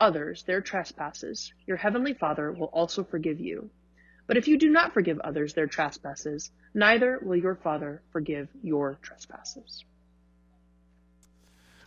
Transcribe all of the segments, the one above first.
others their trespasses, your heavenly Father will also forgive you. But if you do not forgive others their trespasses, neither will your Father forgive your trespasses.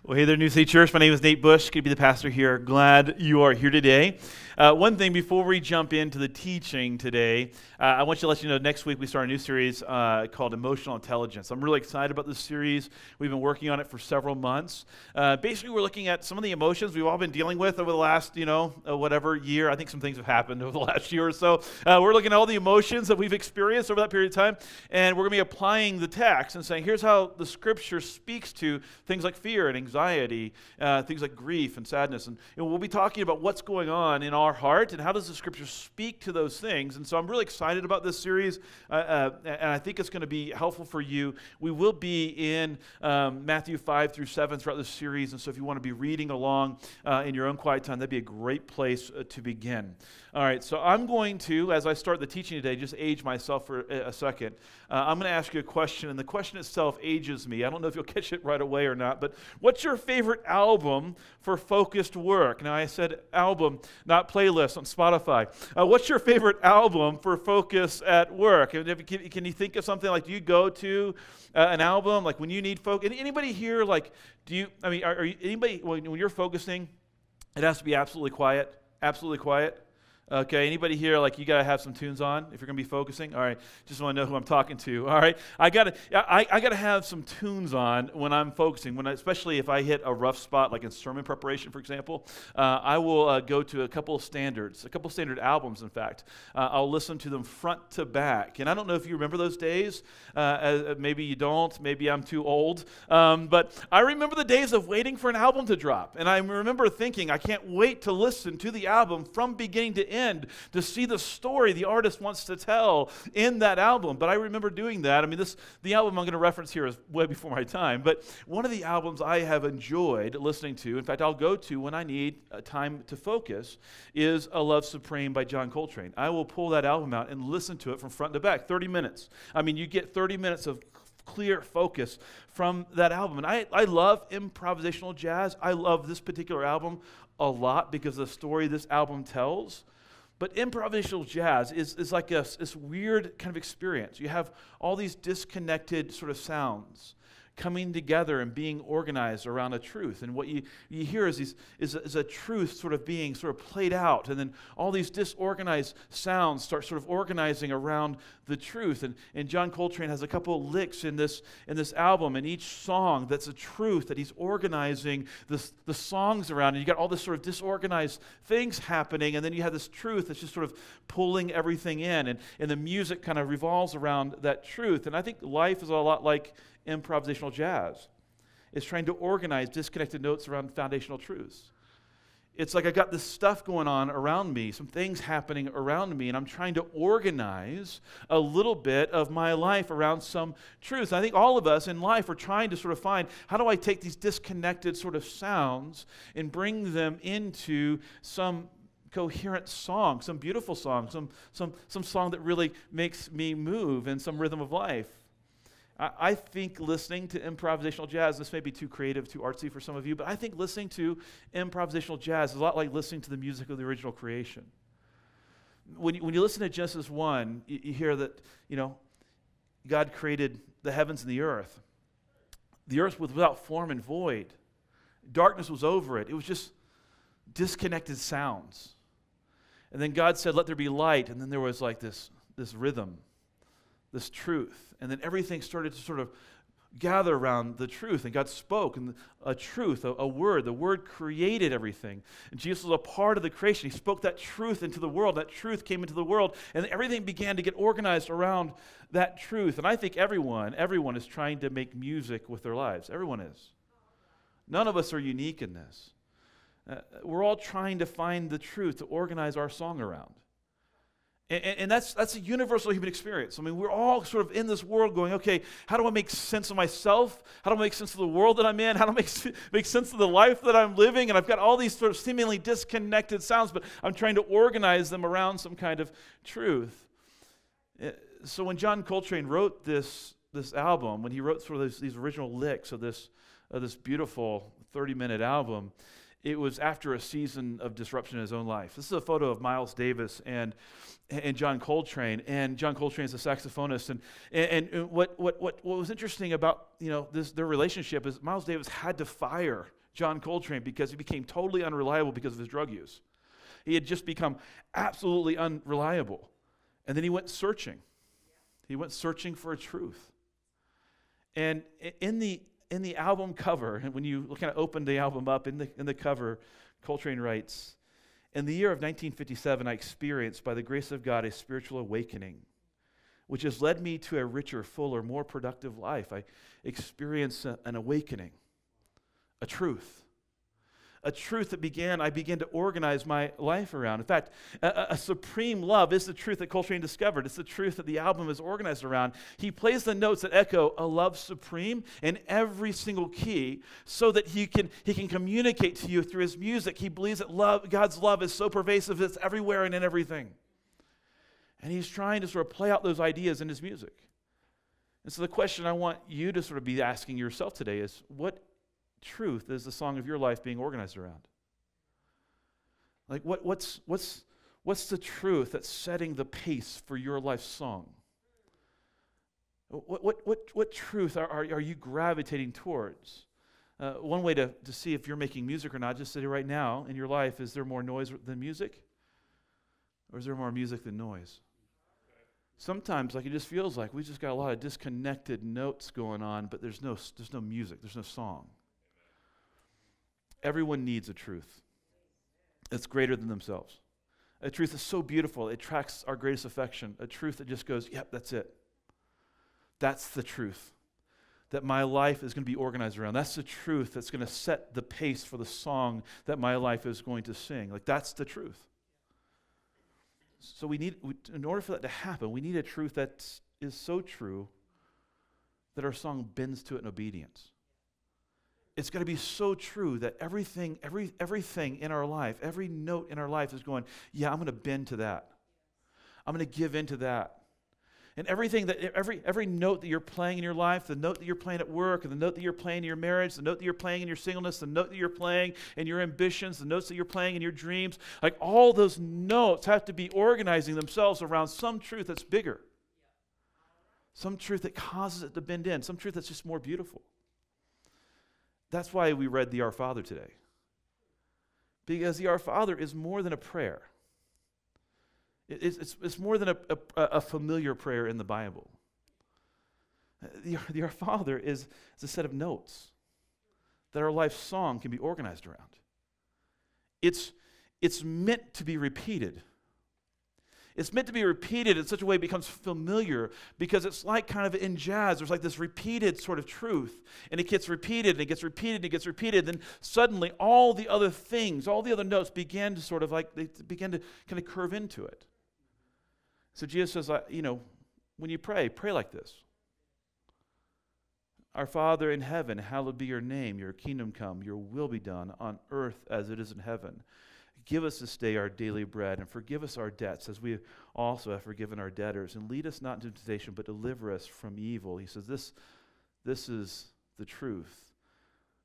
Well, hey there, New City Church. My name is Nate Bush. Good to be the pastor here. Glad you are here today. Uh, one thing before we jump into the teaching today, uh, I want you to let you know next week we start a new series uh, called Emotional Intelligence. I'm really excited about this series. We've been working on it for several months. Uh, basically, we're looking at some of the emotions we've all been dealing with over the last, you know, uh, whatever year. I think some things have happened over the last year or so. Uh, we're looking at all the emotions that we've experienced over that period of time, and we're going to be applying the text and saying, here's how the Scripture speaks to things like fear and anxiety anxiety, uh, things like grief and sadness. And know, we'll be talking about what's going on in our heart and how does the scripture speak to those things. And so I'm really excited about this series, uh, uh, and I think it's going to be helpful for you. We will be in um, Matthew 5 through 7 throughout this series. And so if you want to be reading along uh, in your own quiet time, that'd be a great place uh, to begin. All right, so I'm going to, as I start the teaching today, just age myself for a second. Uh, I'm going to ask you a question, and the question itself ages me. I don't know if you'll catch it right away or not, but what's your favorite album for focused work? Now, I said album, not playlist on Spotify. Uh, what's your favorite album for focus at work? Can, can you think of something like, do you go to uh, an album, like when you need focus? Anybody here, like, do you, I mean, are, are you, anybody, when, when you're focusing, it has to be absolutely quiet? Absolutely quiet? Okay, anybody here like you got to have some tunes on if you're going to be focusing? All right, just want to know who I'm talking to. All right, I got to I, I got to have some tunes on when I'm focusing. When I, especially if I hit a rough spot, like in sermon preparation, for example, uh, I will uh, go to a couple of standards, a couple of standard albums. In fact, uh, I'll listen to them front to back. And I don't know if you remember those days. Uh, uh, maybe you don't. Maybe I'm too old. Um, but I remember the days of waiting for an album to drop, and I remember thinking, I can't wait to listen to the album from beginning to end end to see the story the artist wants to tell in that album. But I remember doing that. I mean, this the album I'm going to reference here is way before my time, but one of the albums I have enjoyed listening to, in fact, I'll go to when I need uh, time to focus, is A Love Supreme by John Coltrane. I will pull that album out and listen to it from front to back, 30 minutes. I mean, you get 30 minutes of clear focus from that album. And I, I love improvisational jazz. I love this particular album a lot because of the story this album tells. But improvisational jazz is, is like a, this weird kind of experience. You have all these disconnected sort of sounds coming together and being organized around a truth. And what you, you hear is, these, is, is a truth sort of being sort of played out. And then all these disorganized sounds start sort of organizing around the truth. And, and John Coltrane has a couple licks in this, in this album, and each song that's a truth that he's organizing this, the songs around. And you got all this sort of disorganized things happening, and then you have this truth that's just sort of pulling everything in. And, and the music kind of revolves around that truth. And I think life is a lot like improvisational jazz. It's trying to organize disconnected notes around foundational truths. It's like I got this stuff going on around me, some things happening around me, and I'm trying to organize a little bit of my life around some truths. I think all of us in life are trying to sort of find how do I take these disconnected sort of sounds and bring them into some coherent song, some beautiful song, some, some, some song that really makes me move in some rhythm of life. I, think listening to improvisational jazz, this may be too creative, too artsy for some of you, but I think listening to improvisational jazz is a lot like listening to the music of the original creation. When you, when you listen to Genesis 1, you, you hear that, you know, God created the heavens and the earth. The earth was without form and void. Darkness was over it. It was just disconnected sounds. And then God said, Let there be light. And then there was like this, this rhythm, this truth. And then everything started to sort of gather around the truth. And God spoke and a truth, a, a, word. The word created everything. And Jesus was a part of the creation. He spoke that truth into the world. That truth came into the world. And everything began to get organized around that truth. And I think everyone, everyone is trying to make music with their lives. Everyone is. None of us are unique in this. Uh, we're all trying to find the truth to organize our song around. And, and, that's, that's a universal human experience. I mean, we're all sort of in this world going, okay, how do I make sense of myself? How do I make sense of the world that I'm in? How do I make, make sense of the life that I'm living? And I've got all these sort of seemingly disconnected sounds, but I'm trying to organize them around some kind of truth. Uh, so when John Coltrane wrote this, this album, when he wrote sort of these, these original licks of this, of this beautiful 30 minute album, it was after a season of disruption in his own life. This is a photo of Miles Davis and, and John Coltrane. And John Coltrane is a saxophonist. And, and, and what, what, what, what was interesting about you know, this, their relationship is Miles Davis had to fire John Coltrane because he became totally unreliable because of his drug use. He had just become absolutely unreliable. And then he went searching. He went searching for a truth. And in the in the album cover, and when you kind of open the album up in the, in the cover, Coltrane writes, In the year of 1957, I experienced, by the grace of God, a spiritual awakening, which has led me to a richer, fuller, more productive life. I experienced a, an awakening, a truth a truth that began, I began to organize my life around. In fact, a, a, supreme love is the truth that Coltrane discovered. It's the truth that the album is organized around. He plays the notes that echo a love supreme in every single key so that he can, he can communicate to you through his music. He believes that love, God's love is so pervasive, it's everywhere and in everything. And he's trying to sort of play out those ideas in his music. And so the question I want you to sort of be asking yourself today is what truth is the song of your life being organized around? Like, what, what's, what's, what's the truth that's setting the pace for your life song? What, what, what, what truth are, are, are you gravitating towards? Uh, one way to, to see if you're making music or not, just say right now in your life, is there more noise than music? Or is there more music than noise? Sometimes, like it just feels like we just got a lot of disconnected notes going on, but there's no, there's no music, there's no song. Everyone needs a truth that's greater than themselves. A truth that's so beautiful, it attracts our greatest affection. A truth that just goes, yep, that's it. That's the truth that my life is going to be organized around. That's the truth that's going to set the pace for the song that my life is going to sing. Like, that's the truth. So, we need, we, in order for that to happen, we need a truth that is so true that our song bends to it in obedience it's going to be so true that everything, every, everything in our life, every note in our life is going, yeah, I'm going to bend to that. I'm going to give in to that. And everything that every every note that you're playing in your life, the note that you're playing at work, and the note that you're playing in your marriage, the note that you're playing in your singleness, the note that you're playing in your ambitions, the notes that you're playing in your dreams, like all those notes have to be organizing themselves around some truth that's bigger. Some truth that causes it to bend in, some truth that's just more beautiful. That's why we read the Our Father today. Because the Our Father is more than a prayer, it's, it's, it's more than a, a, a, familiar prayer in the Bible. The, the Our Father is, is a set of notes that our life song can be organized around. It's, it's meant to be repeated. It's meant to be repeated in such a way it becomes familiar because it's like kind of in jazz. There's like this repeated sort of truth, and it gets repeated and it gets repeated and it gets repeated. Then suddenly, all the other things, all the other notes begin to sort of like they begin to kind of curve into it. So Jesus says, you know, when you pray, pray like this. Our Father in heaven, hallowed be your name, your kingdom come, your will be done on earth as it is in heaven. Give us this day our daily bread, and forgive us our debts, as we also have forgiven our debtors. And lead us not into temptation, but deliver us from evil. He says, This, this is the truth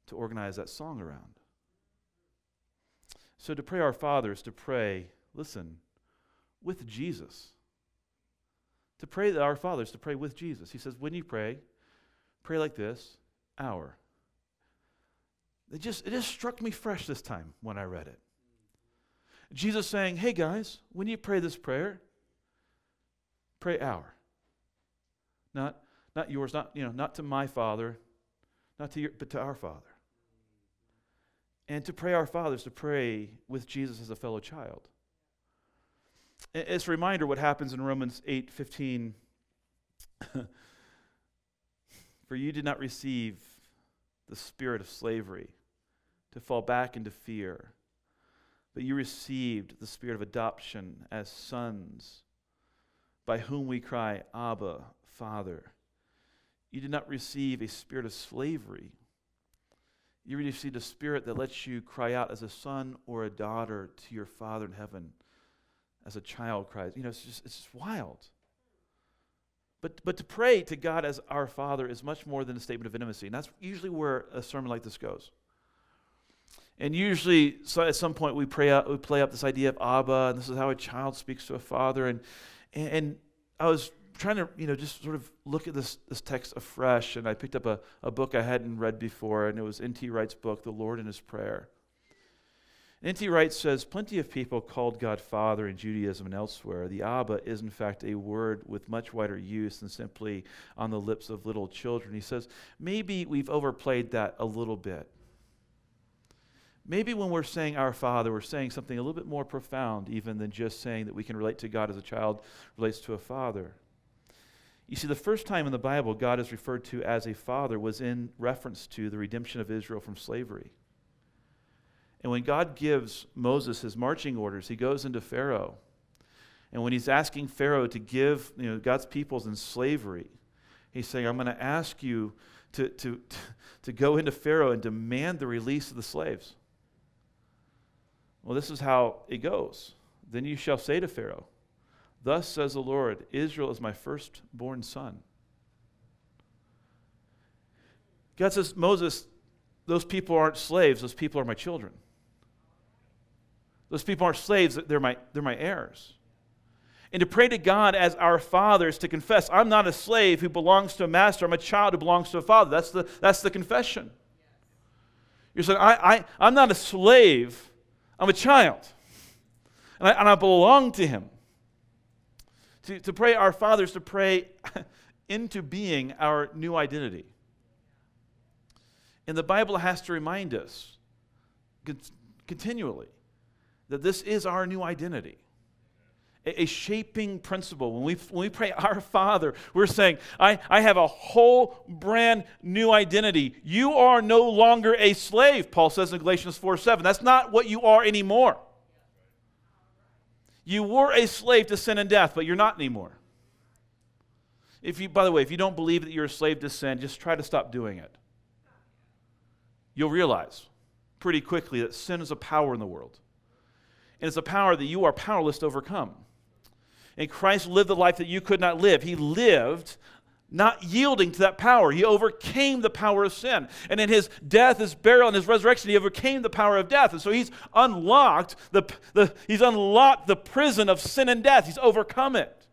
to organize that song around. So to pray our Father is to pray, listen, with Jesus. To pray that our Father is to pray with Jesus. He says, when you pray, pray like this, our. It just, it just struck me fresh this time when I read it. Jesus saying, hey guys, when you pray this prayer, pray our. Not, not yours, not, you know, not to my Father, not to your, but to our Father. And to pray our fathers, to pray with Jesus as a fellow child. It's a reminder what happens in Romans 8 15. For you did not receive the spirit of slavery to fall back into fear, but you received the spirit of adoption as sons, by whom we cry, Abba, Father. You did not receive a spirit of slavery. You received a spirit that lets you cry out as a son or a daughter to your Father in heaven, as a child cries. You know, it's just, it's just wild. But, but to pray to God as our Father is much more than a statement of intimacy. And that's usually where a sermon like this goes. And usually, so at some point, we, pray out, we play up this idea of Abba, and this is how a child speaks to a father. And, and, I was trying to, you know, just sort of look at this, this text afresh, and I picked up a, a book I hadn't read before, and it was N.T. Wright's book, The Lord and His Prayer. N.T. Wright says plenty of people called God Father in Judaism and elsewhere. The Abba is, in fact, a word with much wider use than simply on the lips of little children. He says maybe we've overplayed that a little bit. Maybe when we're saying our Father, we're saying something a little bit more profound, even than just saying that we can relate to God as a child relates to a father. You see, the first time in the Bible God is referred to as a father was in reference to the redemption of Israel from slavery. And when God gives Moses his marching orders, he goes into Pharaoh. And when he's asking Pharaoh to give you know, God's peoples in slavery, he's saying, I'm going to ask you to, to, to go into Pharaoh and demand the release of the slaves. Well, this is how it goes. Then you shall say to Pharaoh, Thus says the Lord, Israel is my firstborn son. God says, Moses, those people aren't slaves, those people are my children. Those people aren't slaves, they're my, they're my heirs. And to pray to God as our fathers, to confess, I'm not a slave who belongs to a master, I'm a child who belongs to a father. That's the, that's the confession. You're saying, I, I, I'm not a slave, I'm a child. And I, and I belong to him. To, to pray our fathers, to pray into being our new identity. And the Bible has to remind us continually that this is our new identity. A, shaping principle. When we, when we pray our Father, we're saying, I, I have a whole brand new identity. You are no longer a slave, Paul says in Galatians 4 7. That's not what you are anymore. You were a slave to sin and death, but you're not anymore. If you, by the way, if you don't believe that you're a slave to sin, just try to stop doing it. You'll realize pretty quickly that sin is a power in the world and it's a power that you are powerless to overcome. And Christ lived the life that you could not live. He lived not yielding to that power. He overcame the power of sin. And in his death, his burial, and his resurrection, he overcame the power of death. And so he's unlocked the, the, he's unlocked the prison of sin and death. He's overcome it.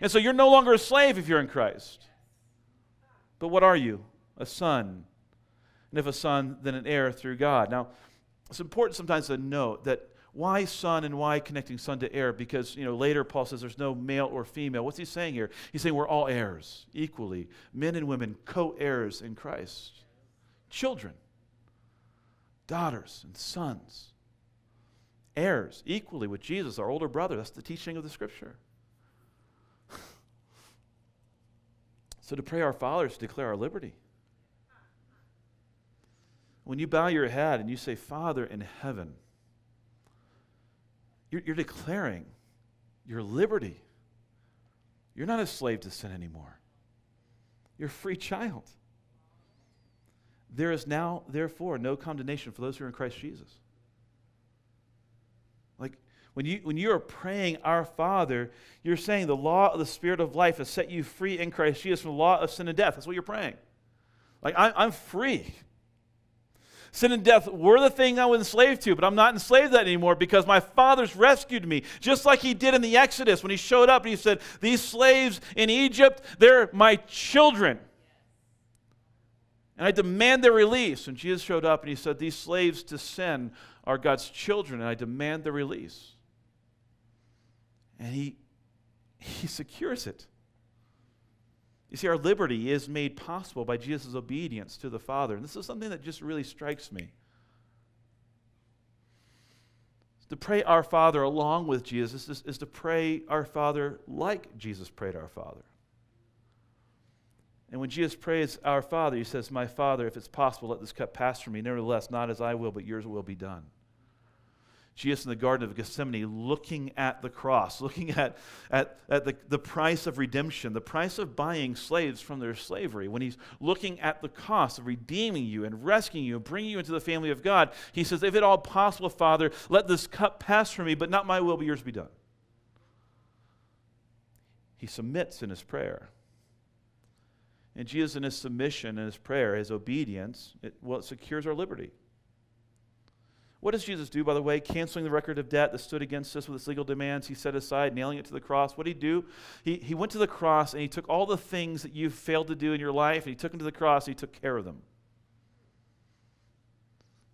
And so you're no longer a slave if you're in Christ. But what are you? A son. And if a son, then an heir through God. Now, it's important sometimes to note that why son and why connecting son to heir? Because you know later Paul says there's no male or female. What's he saying here? He's saying we're all heirs equally, men and women, co-heirs in Christ, children, daughters and sons, heirs equally with Jesus, our older brother. That's the teaching of the Scripture. so to pray our fathers to declare our liberty. When you bow your head and you say, Father in heaven you're, you're declaring your liberty. You're not a slave to sin anymore. You're a free child. There is now, therefore, no condemnation for those who are in Christ Jesus. Like when you when you are praying our Father, you're saying the law of the Spirit of life has set you free in Christ Jesus from the law of sin and death. That's what you're praying. Like I'm, I'm free. Sin and death were the thing I was enslaved to, but I'm not enslaved to that anymore because my father's rescued me. Just like he did in the Exodus when he showed up and he said, These slaves in Egypt, they're my children. And I demand their release. And Jesus showed up and he said, These slaves to sin are God's children, and I demand their release. and he, he secures it. You see, our liberty is made possible by Jesus' obedience to the Father. And this is something that just really strikes me. To pray our Father along with Jesus is, is to pray our Father like Jesus prayed our Father. And when Jesus prays our Father, he says, My Father, if it's possible, let this cup pass from me. Nevertheless, not as I will, but yours will be done. Jesus in the Garden of Gethsemane looking at the cross, looking at, at, at the, the price of redemption, the price of buying slaves from their slavery. When he's looking at the cost of redeeming you and rescuing you and bringing you into the family of God, he says, If at all possible, Father, let this cup pass from me, but not my will, but yours be done. He submits in his prayer. And Jesus, in his submission and his prayer, his obedience, it, well, it secures our liberty. What does Jesus do, by the way? Canceling the record of debt that stood against us with its legal demands, he set aside, nailing it to the cross. What did he do? He, he went to the cross and he took all the things that you've failed to do in your life and he took them to the cross and he took care of them.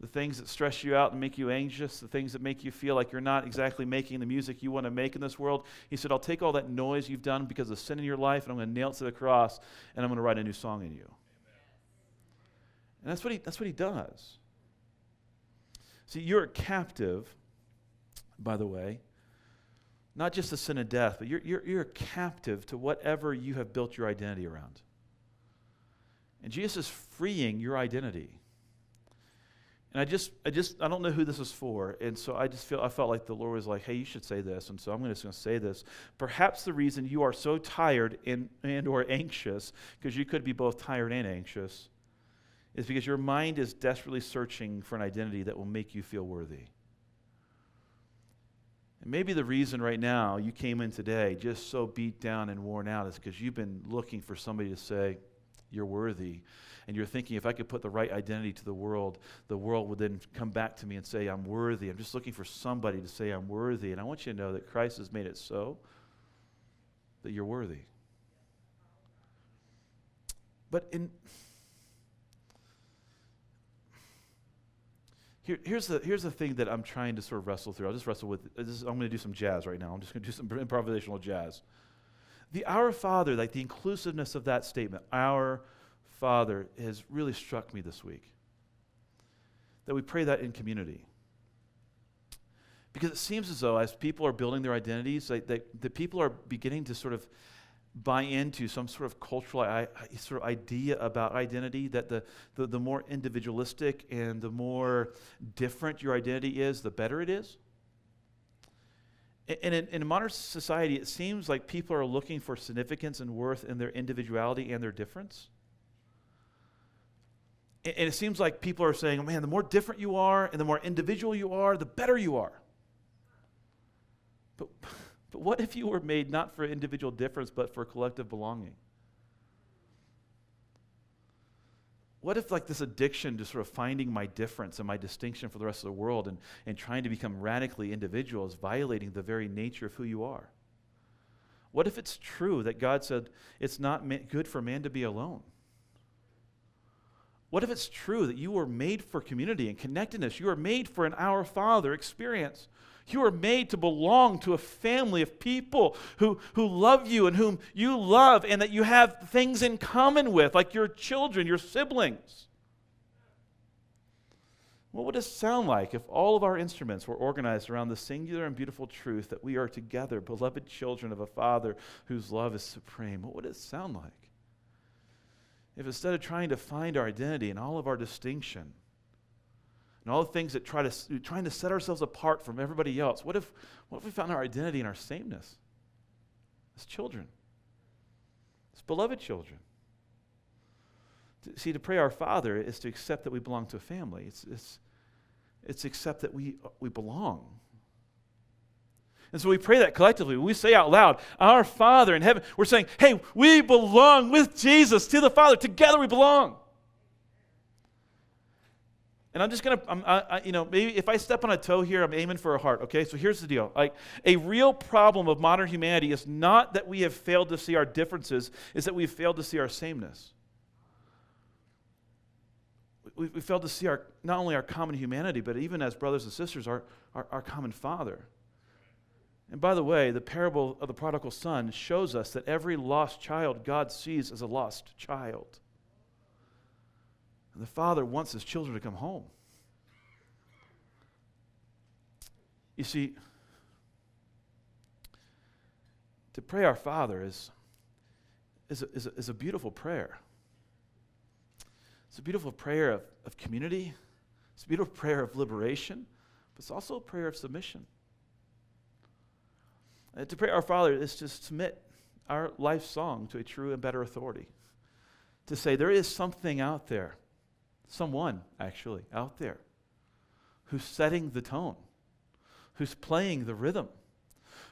The things that stress you out and make you anxious, the things that make you feel like you're not exactly making the music you want to make in this world. He said, I'll take all that noise you've done because of sin in your life and I'm going to nail it to the cross and I'm going to write a new song in you. And that's what he, that's what he does. See, you're a captive, by the way, not just the sin of death, but you're, you're, you're a captive to whatever you have built your identity around. And Jesus is freeing your identity. And I just, I just, I don't know who this is for, and so I just feel, I felt like the Lord was like, "Hey, you should say this," and so I'm just going to say this. Perhaps the reason you are so tired and, and or anxious, because you could be both tired and anxious, is because your mind is desperately searching for an identity that will make you feel worthy. And maybe the reason right now you came in today just so beat down and worn out is because you've been looking for somebody to say, You're worthy. And you're thinking, if I could put the right identity to the world, the world would then come back to me and say, I'm worthy. I'm just looking for somebody to say, I'm worthy. And I want you to know that Christ has made it so that you're worthy. But in Here, here's, the, here's the thing that I'm trying to sort of wrestle through. I'll just wrestle with. I'm going to do some jazz right now. I'm just going to do some improvisational jazz. The Our Father, like the inclusiveness of that statement, Our Father, has really struck me this week. That we pray that in community. Because it seems as though, as people are building their identities, like, that, that people are beginning to sort of buy into some sort of cultural I, sort of idea about identity that the, the, the more individualistic and the more different your identity is, the better it is. And in, in modern society, it seems like people are looking for significance and worth in their individuality and their difference. And it seems like people are saying, man, the more different you are and the more individual you are, the better you are. But but what if you were made not for individual difference, but for collective belonging? What if, like, this addiction to sort of finding my difference and my distinction for the rest of the world and, and trying to become radically individual is violating the very nature of who you are? What if it's true that God said it's not ma- good for man to be alone? What if it's true that you were made for community and connectedness? You are made for an Our Father experience. You are made to belong to a family of people who, who love you and whom you love, and that you have things in common with, like your children, your siblings. What would it sound like if all of our instruments were organized around the singular and beautiful truth that we are together, beloved children of a Father whose love is supreme? What would it sound like? If instead of trying to find our identity and all of our distinction, and all the things that try to trying to set ourselves apart from everybody else. What if what if we found our identity in our sameness as children, as beloved children? See, to pray our Father is to accept that we belong to a family. It's it's it's accept that we we belong. And so we pray that collectively. We say out loud, Our Father in heaven. We're saying, hey, we belong with Jesus to the Father. Together we belong. And I'm just gonna, you know, maybe if I step on a toe here, I'm aiming for a heart. Okay, so here's the deal: like a real problem of modern humanity is not that we have failed to see our differences; is that we've failed to see our sameness. We, we failed to see our not only our common humanity, but even as brothers and sisters, our, our, our common Father. And by the way, the parable of the prodigal son shows us that every lost child God sees as a lost child. And the father wants his children to come home. You see, to pray our Father is, is, a, is, a, is a beautiful prayer. It's a beautiful prayer of, of community, it's a beautiful prayer of liberation, but it's also a prayer of submission. And to pray our Father is to submit our life song to a true and better authority. To say there is something out there, someone actually out there, who's setting the tone, who's playing the rhythm,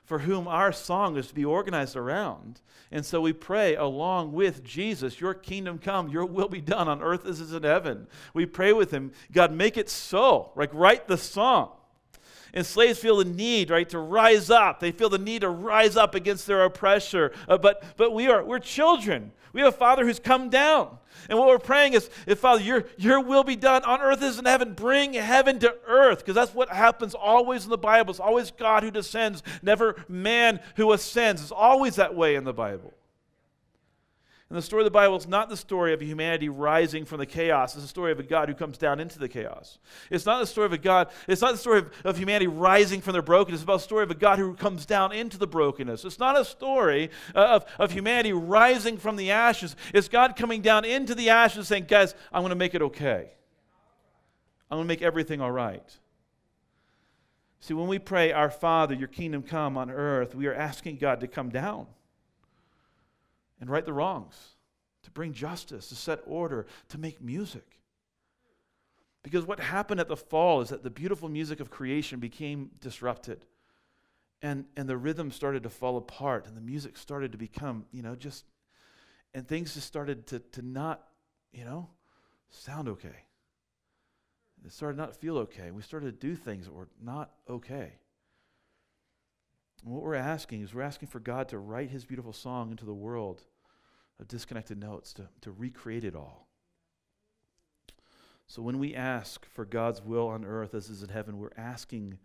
for whom our song is to be organized around. And so we pray along with Jesus, Your kingdom come, Your will be done on earth as it is in heaven. We pray with Him, God, make it so. Like, write the song. And slaves feel the need, right, to rise up. They feel the need to rise up against their oppressor. Uh, but but we are we're children. We have a Father who's come down. And what we're praying is, if Father, your, your will be done on earth as in heaven, bring heaven to earth. Because that's what happens always in the Bible. It's always God who descends, never man who ascends. It's always that way in the Bible. And the story of the Bible is not the story of humanity rising from the chaos. It's the story of a God who comes down into the chaos. It's not the story of a God, it's not the story of, of humanity rising from their brokenness. It's about the story of a God who comes down into the brokenness. It's not a story uh, of, of humanity rising from the ashes. It's God coming down into the ashes saying, guys, I'm going to make it okay. I'm going to make everything all right. See, when we pray, Our Father, your kingdom come on earth, we are asking God to come down and right the wrongs, to bring justice, to set order, to make music. Because what happened at the fall is that the beautiful music of creation became disrupted. And, and the rhythm started to fall apart, and the music started to become, you know, just, and things just started to, to not, you know, sound okay. It started not feel okay. We started to do things that were not okay. And what we're asking is we're asking for God to write his beautiful song into the world of disconnected notes, to, to recreate it all. So when we ask for God's will on earth as is in heaven, we're asking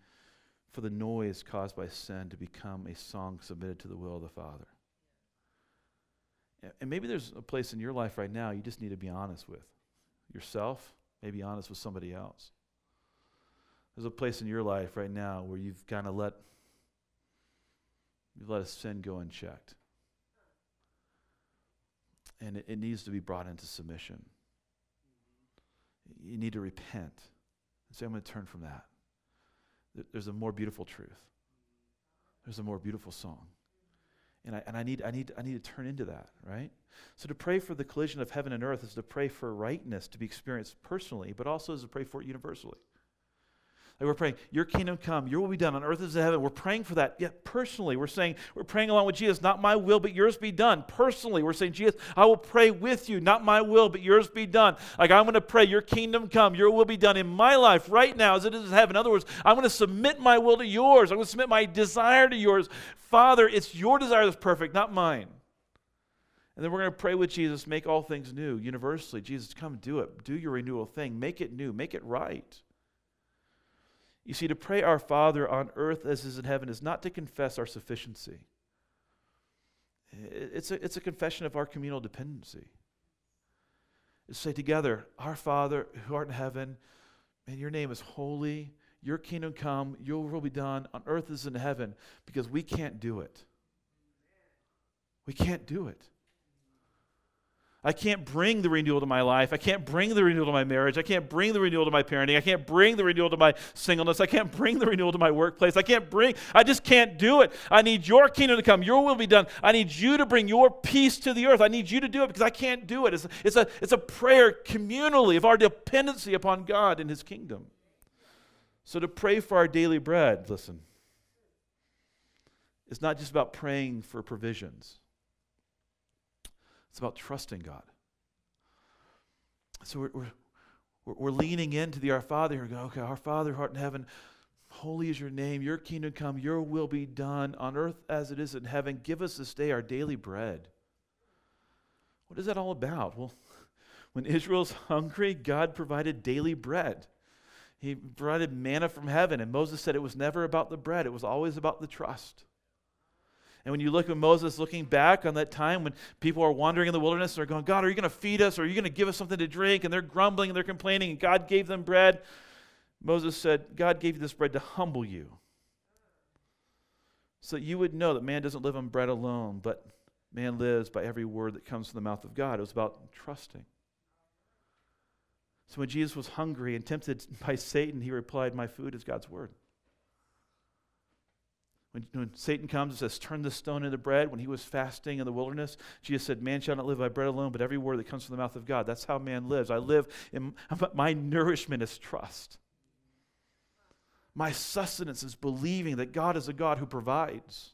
for the noise caused by sin to become a song submitted to the will of the Father. And maybe there's a place in your life right now you just need to be honest with yourself, maybe honest with somebody else. There's a place in your life right now where you've kind of let you've let a sin go unchecked and it, it needs to be brought into submission. You need to repent and say, I'm going to turn from that. There's a more beautiful truth. There's a more beautiful song. And I, and I, need, I, need, I need to turn into that, right? So to pray for the collision of heaven and earth is to pray for rightness to be experienced personally, but also is to pray for it universally. Like we're praying, Your kingdom come, Your will be done on earth as in heaven. We're praying for that. Yet personally, we're saying, we're praying along with Jesus, not my will, but yours be done. Personally, we're saying, Jesus, I will pray with you, not my will, but yours be done. Like I'm going to pray, Your kingdom come, Your will be done in my life right now as it is in heaven. In other words, I'm going to submit my will to yours. I'm going to submit my desire to yours. Father, it's your desire that's perfect, not mine. And then we're going to pray with Jesus, make all things new, universally. Jesus, come do it. Do your renewal thing. Make it new. Make it right. You see, to pray our Father on earth as is in heaven is not to confess our sufficiency. It's a, it's a confession of our communal dependency. It's say together, Our Father who art in heaven, and your name is holy, your kingdom come, your will be done on earth as in heaven, because we can't do it. We can't do it. I can't bring the renewal to my life. I can't bring the renewal to my marriage. I can't bring the renewal to my parenting. I can't bring the renewal to my singleness. I can't bring the renewal to my workplace. I can't bring, I just can't do it. I need your kingdom to come. Your will be done. I need you to bring your peace to the earth. I need you to do it because I can't do it. It's, it's, a, it's a prayer communally of our dependency upon God and his kingdom. So to pray for our daily bread, listen, it's not just about praying for provisions. It's about trusting God. So we're, we're, we're leaning into the Our Father and go, okay, Our Father, heart in heaven, holy is your name, your kingdom come, your will be done on earth as it is in heaven. Give us this day our daily bread. What is that all about? Well, when Israel's hungry, God provided daily bread. He provided manna from heaven. And Moses said it was never about the bread, it was always about the trust. And when you look at Moses looking back on that time when people are wandering in the wilderness and they're going, God, are you going to feed us? Or are you going to give us something to drink? And they're grumbling and they're complaining, and God gave them bread. Moses said, God gave you this bread to humble you. So that you would know that man doesn't live on bread alone, but man lives by every word that comes from the mouth of God. It was about trusting. So when Jesus was hungry and tempted by Satan, he replied, My food is God's word. When, when, Satan comes and says, Turn this stone into bread, when he was fasting in the wilderness, Jesus said, Man shall not live by bread alone, but every word that comes from the mouth of God. That's how man lives. I live in my nourishment is trust. My sustenance is believing that God is a God who provides.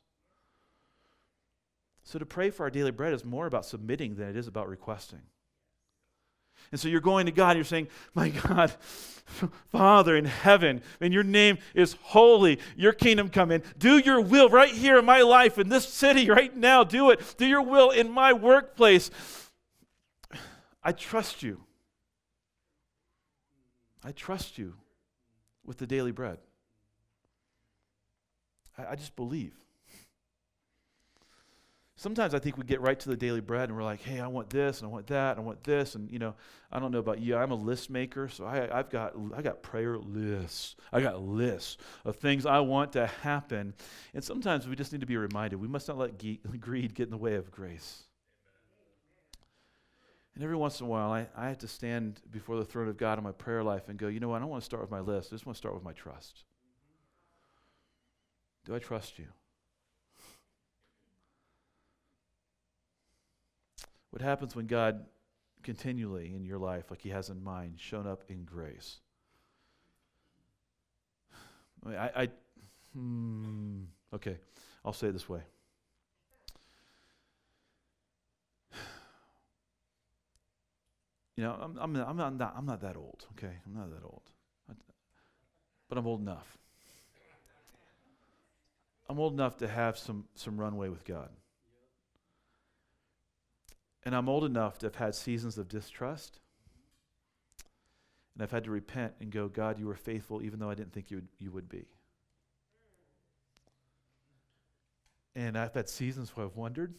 So to pray for our daily bread is more about submitting than it is about requesting. And so you're going to God, you're saying, My God, Father in heaven, and your name is holy. Your kingdom come in. Do your will right here in my life, in this city, right now. Do it. Do your will in my workplace. I trust you. I trust you with the daily bread. I, I just believe. Sometimes I think we get right to the daily bread and we're like, hey, I want this and I want that and I want this. And, you know, I don't know about you. I'm a list maker. So I, have got, I got prayer lists. I got lists of things I want to happen. And sometimes we just need to be reminded we must not let ge- greed get in the way of grace. And every once in a while, I, I have to stand before the throne of God in my prayer life and go, you know what? I don't want to start with my list. I just want to start with my trust. Do I trust you? What happens when God continually in your life, like He has in mind, shown up in grace? I, mean, I, I hmm, okay, I'll say it this way. You know, I'm, I'm, I'm, not, I'm, not, I'm not that old, okay? I'm not that old. But I'm old enough. I'm old enough to have some, some runway with God. And I'm old enough to have had seasons of distrust. And I've had to repent and go, God, you were faithful even though I didn't think you would, you would be. And I've had seasons where I've wondered,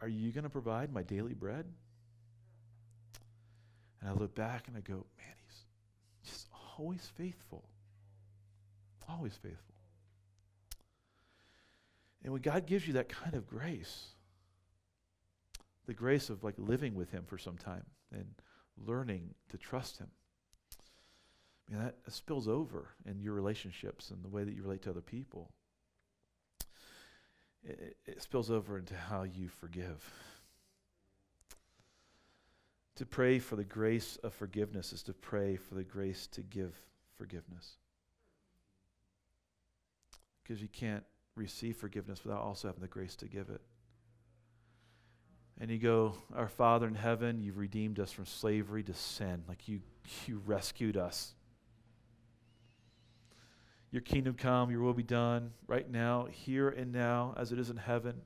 are you going to provide my daily bread? And I look back and I go, man, he's just always faithful. Always faithful. And when God gives you that kind of grace, the grace of like living with Him for some time and learning to trust Him, I mean, that spills over in your relationships and the way that you relate to other people. It, it spills over into how you forgive. To pray for the grace of forgiveness is to pray for the grace to give forgiveness. Because you can't receive forgiveness without also having the grace to give it. And you go, Our Father in heaven, you've redeemed us from slavery to sin. Like you, you rescued us. Your kingdom come, your will be done right now, here and now, as it is in heaven.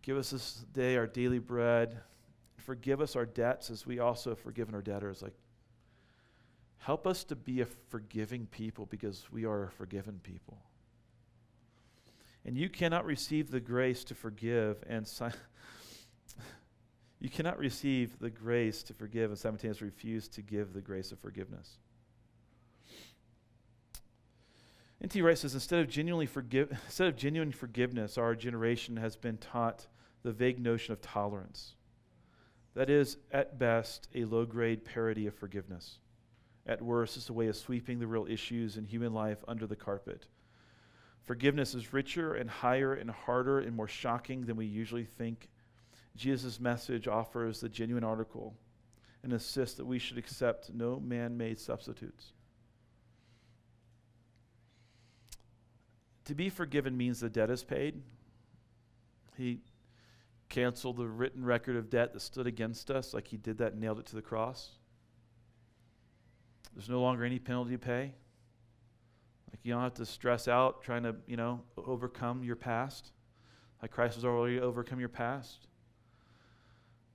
Give us this day our daily bread. Forgive us our debts as we also have forgiven our debtors. Like, help us to be a forgiving people because we are a forgiven people. And you cannot receive the grace to forgive and si- you cannot receive the grace to forgive and simultaneously refuse to give the grace of forgiveness. N.T. Wright says instead of genuinely forgive, instead of genuine forgiveness, our generation has been taught the vague notion of tolerance. That is, at best, a low grade parody of forgiveness. At worst, it's a way of sweeping the real issues in human life under the carpet Forgiveness is richer and higher and harder and more shocking than we usually think. Jesus' message offers the genuine article and insists that we should accept no man made substitutes. To be forgiven means the debt is paid. He canceled the written record of debt that stood against us, like he did that and nailed it to the cross. There's no longer any penalty to pay. Like you don't have to stress out trying to, you know, overcome your past. Like Christ has already overcome your past.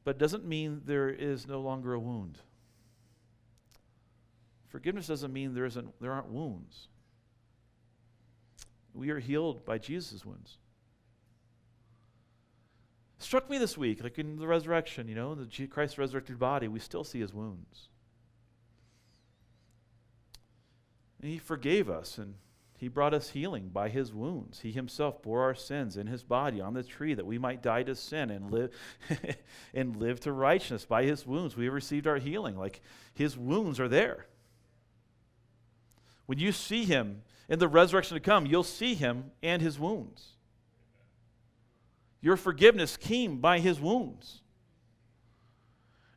But it doesn't mean there is no longer a wound. Forgiveness doesn't mean there, isn't, there aren't wounds. We are healed by Jesus' wounds. Struck me this week, like in the resurrection, you know, the Christ resurrected body, we still see his wounds. And he forgave us and he brought us healing by his wounds. He himself bore our sins in his body on the tree that we might die to sin and live and live to righteousness. By his wounds we have received our healing. Like his wounds are there. When you see him in the resurrection to come, you'll see him and his wounds. Your forgiveness came by his wounds.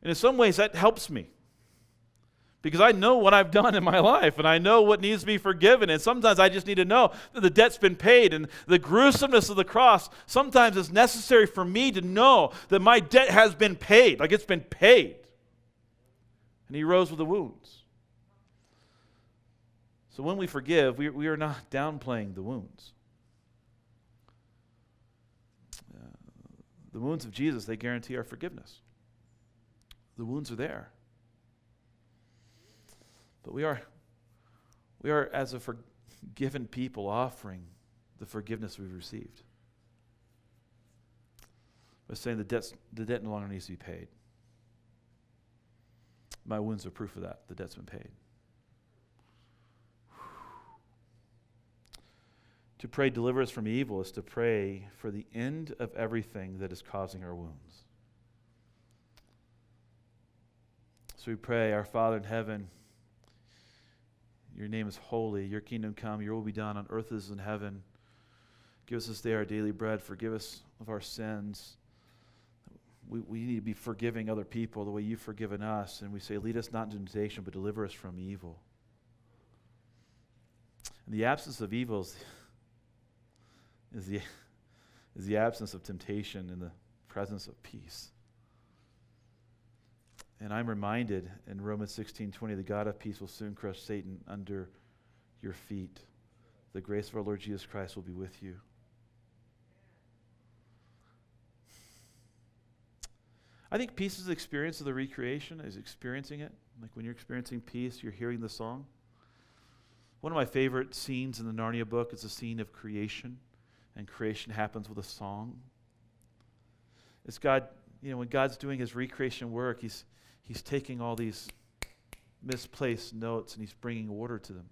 And in some ways, that helps me because I know what I've done in my life and I know what needs to be forgiven. And sometimes I just need to know that the debt's been paid. And the gruesomeness of the cross sometimes is necessary for me to know that my debt has been paid, like it's been paid. And he rose with the wounds. So when we forgive, we, we are not downplaying the wounds. Uh, the wounds of Jesus, they guarantee our forgiveness. The wounds are there. But we are, we are as a forgiven people offering the forgiveness we've received. By saying the, debt's, the debt no longer needs to be paid. My wounds are proof of that. The debt's been paid. To pray, deliver us from evil, is to pray for the end of everything that is causing our wounds. So we pray, Our Father in heaven, your name is holy. Your kingdom come. Your will be done on earth as in heaven. Give us this day our daily bread. Forgive us of our sins. We, we need to be forgiving other people the way you've forgiven us. And we say, lead us not into temptation, but deliver us from evil. In the absence of evil is, the, is the absence of temptation and the presence of peace. And I'm reminded in Romans 16:20, the God of peace will soon crush Satan under your feet. The grace of our Lord Jesus Christ will be with you. I think peace is the experience of the recreation, is experiencing it. Like when you're experiencing peace, you're hearing the song. One of my favorite scenes in the Narnia book is the scene of creation, and creation happens with a song. It's God, you know, when God's doing his recreation work, he's he's taking all these misplaced notes and he's bringing order to them.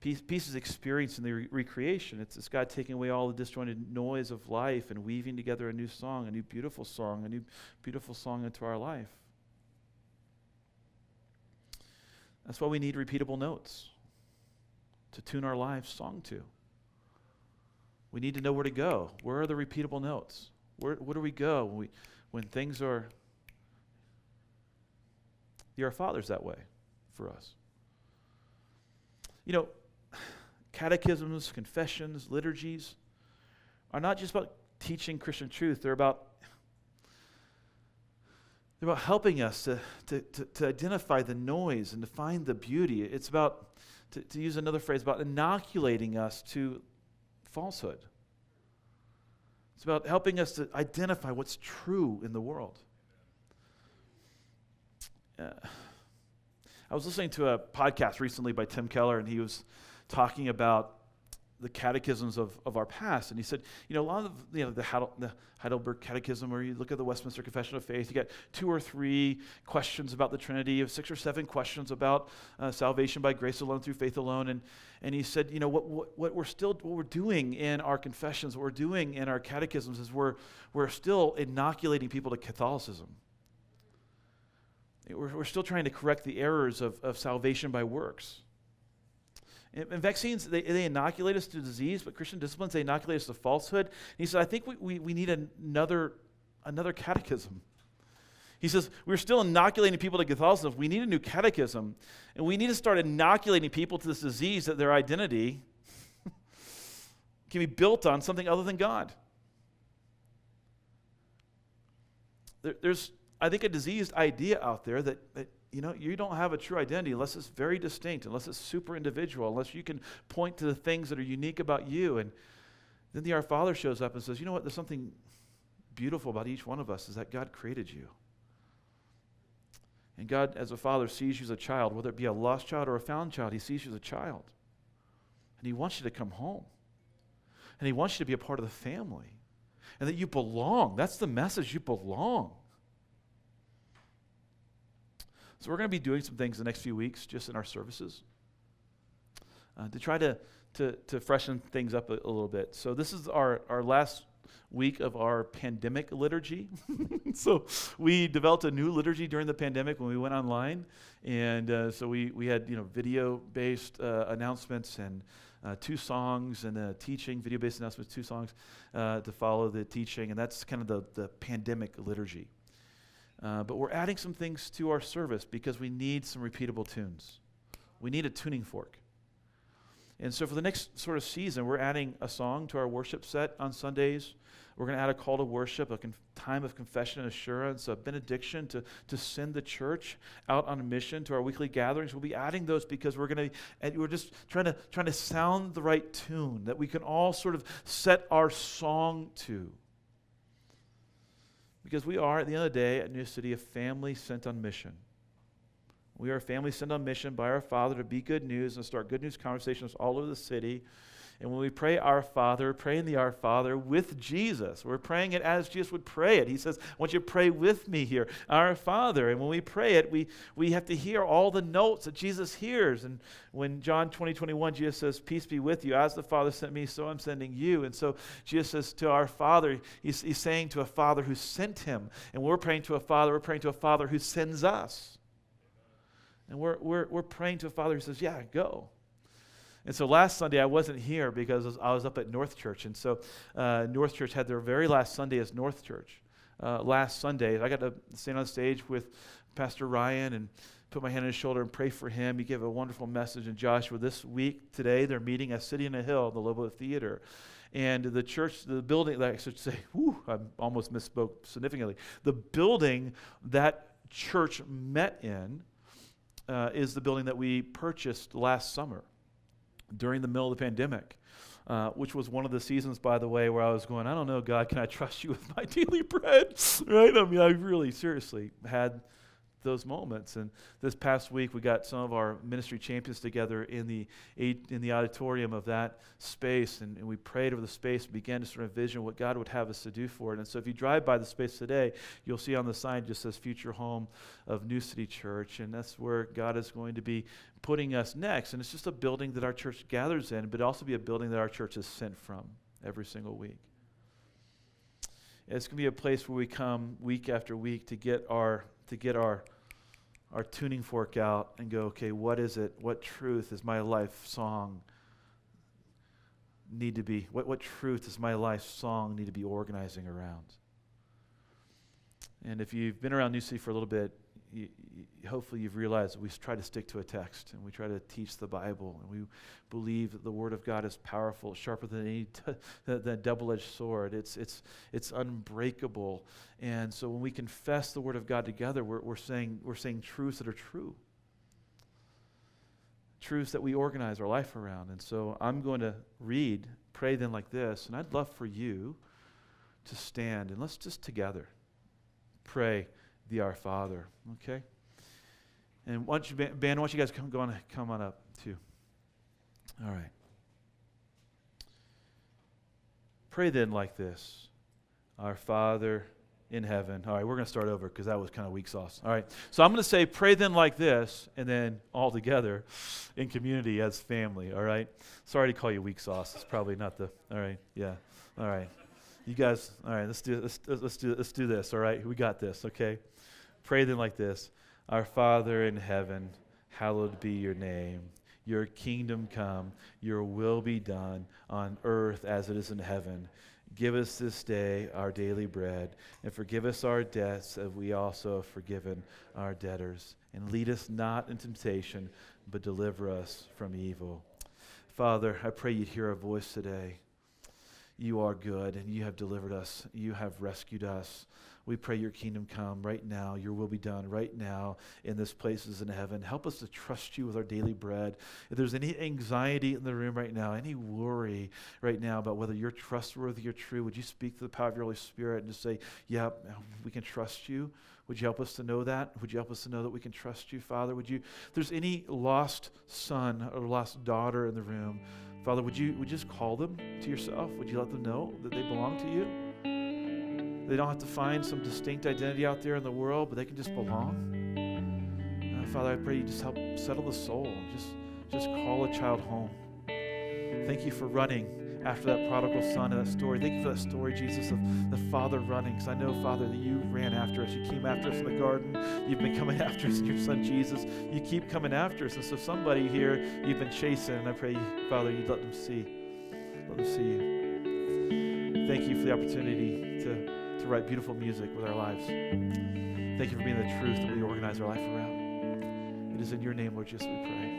Peace, peace is experienced in the re- recreation. It's, it's God taking away all the disjointed noise of life and weaving together a new song, a new beautiful song, a new beautiful song into our life. That's why we need repeatable notes to tune our lives song to. We need to know where to go. Where are the repeatable notes? Where, where do we go when, we, when things are Our Father's that way for us. You know, catechisms, confessions, liturgies are not just about teaching Christian truth, they're about they're about helping us to, to, to, to, identify the noise and to find the beauty. It's about, to, to use another phrase, about inoculating us to falsehood. It's about helping us to identify what's true in the world uh, I was listening to a podcast recently by Tim Keller, and he was talking about the catechisms of, of our past. And he said, you know, a lot of you know, the, Heidel, the Heidelberg Catechism, or you look at the Westminster Confession of Faith, you get two or three questions about the Trinity, of six or seven questions about uh, salvation by grace alone, through faith alone. And, and he said, you know, what, what, what, we're still, what we're doing in our confessions, what we're doing in our catechisms is we're, we're still inoculating people to Catholicism. We're, we're still trying to correct the errors of, of salvation by works. And, and vaccines, they, they inoculate us to disease, but Christian disciplines, they inoculate us to falsehood. And he said, I think we, we, we need another, another catechism. He says, We're still inoculating people to Catholicism. We need a new catechism. And we need to start inoculating people to this disease that their identity can be built on something other than God. There, there's, I think, a diseased idea out there that, that you know, you don't have a true identity unless it's very distinct, unless it's super individual, unless you can point to the things that are unique about you. And then the Our Father shows up and says, you know what, there's something beautiful about each one of us is that God created you. And God, as a father, sees you as a child, whether it be a lost child or a found child, He sees you as a child. And He wants you to come home. And He wants you to be a part of the family. And that you belong. That's the message you belong. So, we're going to be doing some things the next few weeks just in our services uh, to try to, to, to freshen things up a, a little bit. So, this is our, our last week of our pandemic liturgy. so we developed a new liturgy during the pandemic when we went online, and uh, so we we had you know video based uh, announcements and. Uh, two songs and a teaching, video based announcements, two songs uh, to follow the teaching, and that's kind of the, the pandemic liturgy. Uh, but we're adding some things to our service because we need some repeatable tunes. We need a tuning fork. And so for the next sort of season, we're adding a song to our worship set on Sundays. We're going to add a call to worship, a conf- time of confession and assurance, a benediction to, to send the church out on a mission to our weekly gatherings. We'll be adding those because we're going to, we're just trying to, trying to sound the right tune that we can all sort of set our song to. Because we are, at the end of the day, at New City, a family sent on mission. We are a family sent on mission by our Father to be good news and start good news conversations all over the city and when we pray Our Father, praying the Our Father with Jesus, we're praying it as Jesus would pray it. He says, I want you to pray with me here, Our Father. And when we pray it, we, we have to hear all the notes that Jesus hears. And when John 20, 21, Jesus says, Peace be with you. As the Father sent me, so I'm sending you. And so Jesus says to our Father, he's, he's saying to a Father who sent him. And we're praying to a Father, we're praying to a Father who sends us. And we're, we're, we're praying to a Father who says, Yeah, go. And so last Sunday I wasn't here because I was up at North Church. And so uh, North Church had their very last Sunday as North Church. Uh, last Sunday, I got to stand on stage with Pastor Ryan and put my hand on his shoulder and pray for him. He gave a wonderful message in Joshua. This week, today, they're meeting at City on a Hill, the Lobo Theater. And the church, the building, I should say, whew, I almost misspoke significantly. The building that church met in uh, is the building that we purchased last summer during the middle of the pandemic. Uh, which was one of the seasons, by the way, where I was going, I don't know, God, can I trust you with my daily bread? right? I mean, I really seriously had those moments. And this past week, we got some of our ministry champions together in the in the auditorium of that space, and, and we prayed over the space, and began to sort of vision what God would have us to do for it. And so, if you drive by the space today, you'll see on the sign just says "Future Home of New City Church," and that's where God is going to be putting us next. And it's just a building that our church gathers in, but also be a building that our church is sent from every single week. It's going to be a place where we come week after week to get our to get our our tuning fork out and go, okay, what is it? What truth is my life song need to be? What, what truth does my life song need to be organizing around? And if you've been around New City for a little bit, you, hopefully you've realized we try to stick to a text and we try to teach the Bible and we believe that the Word of God is powerful, sharper than any t- double-edged sword. It's, it's, it's unbreakable. And so when we confess the Word of God together, we're, we're, saying, we're saying truths that are true. Truths that we organize our life around. And so I'm going to read, pray then like this, and I'd love for you to stand and let's just together pray the Our Father. Okay? And don't you, band, don't you guys come, go on, come on up too? All right. Pray then like this Our Father in heaven. All right, we're going to start over because that was kind of weak sauce. All right, so I'm going to say, pray then like this, and then all together in community as family. All right, sorry to call you weak sauce. It's probably not the. All right, yeah. All right, you guys. All right, let's do let's let's do let's do this. All right, we got this. Okay. Pray then like this Our Father in heaven, hallowed be your name. Your kingdom come, your will be done on earth as it is in heaven. Give us this day our daily bread, and forgive us our debts as we also have forgiven our debtors. And lead us not into temptation, but deliver us from evil. Father, I pray you'd hear our voice today. You are good, and you have delivered us. You have rescued us. We pray your kingdom come right now, your will be done right now in this places in heaven. Help us to trust you with our daily bread. If there's any anxiety in the room right now, any worry right now about whether you're trustworthy or true, would you speak to the power of your Holy Spirit and just say, Yeah, we can trust you? Would you help us to know that? Would you help us to know that we can trust you, Father? Would you, if there's any lost son or lost daughter in the room, Father, would you, would you just call them to yourself? Would you let them know that they belong to you? They don't have to find some distinct identity out there in the world, but they can just belong. Uh, Father, I pray you just help settle the soul. Just, just call a child home. Thank you for running after that prodigal son in that story. Thank you for that story, Jesus, of the father running. Because I know, Father, that you ran after us. You came after us in the garden. You've been coming after us in your son, Jesus. You keep coming after us. And so, somebody here you've been chasing, and I pray, Father, you'd let them see. Let them see you. Thank you for the opportunity to to write beautiful music with our lives. Thank you for being the truth that we organize our life around. It is in your name, Lord Jesus, we pray.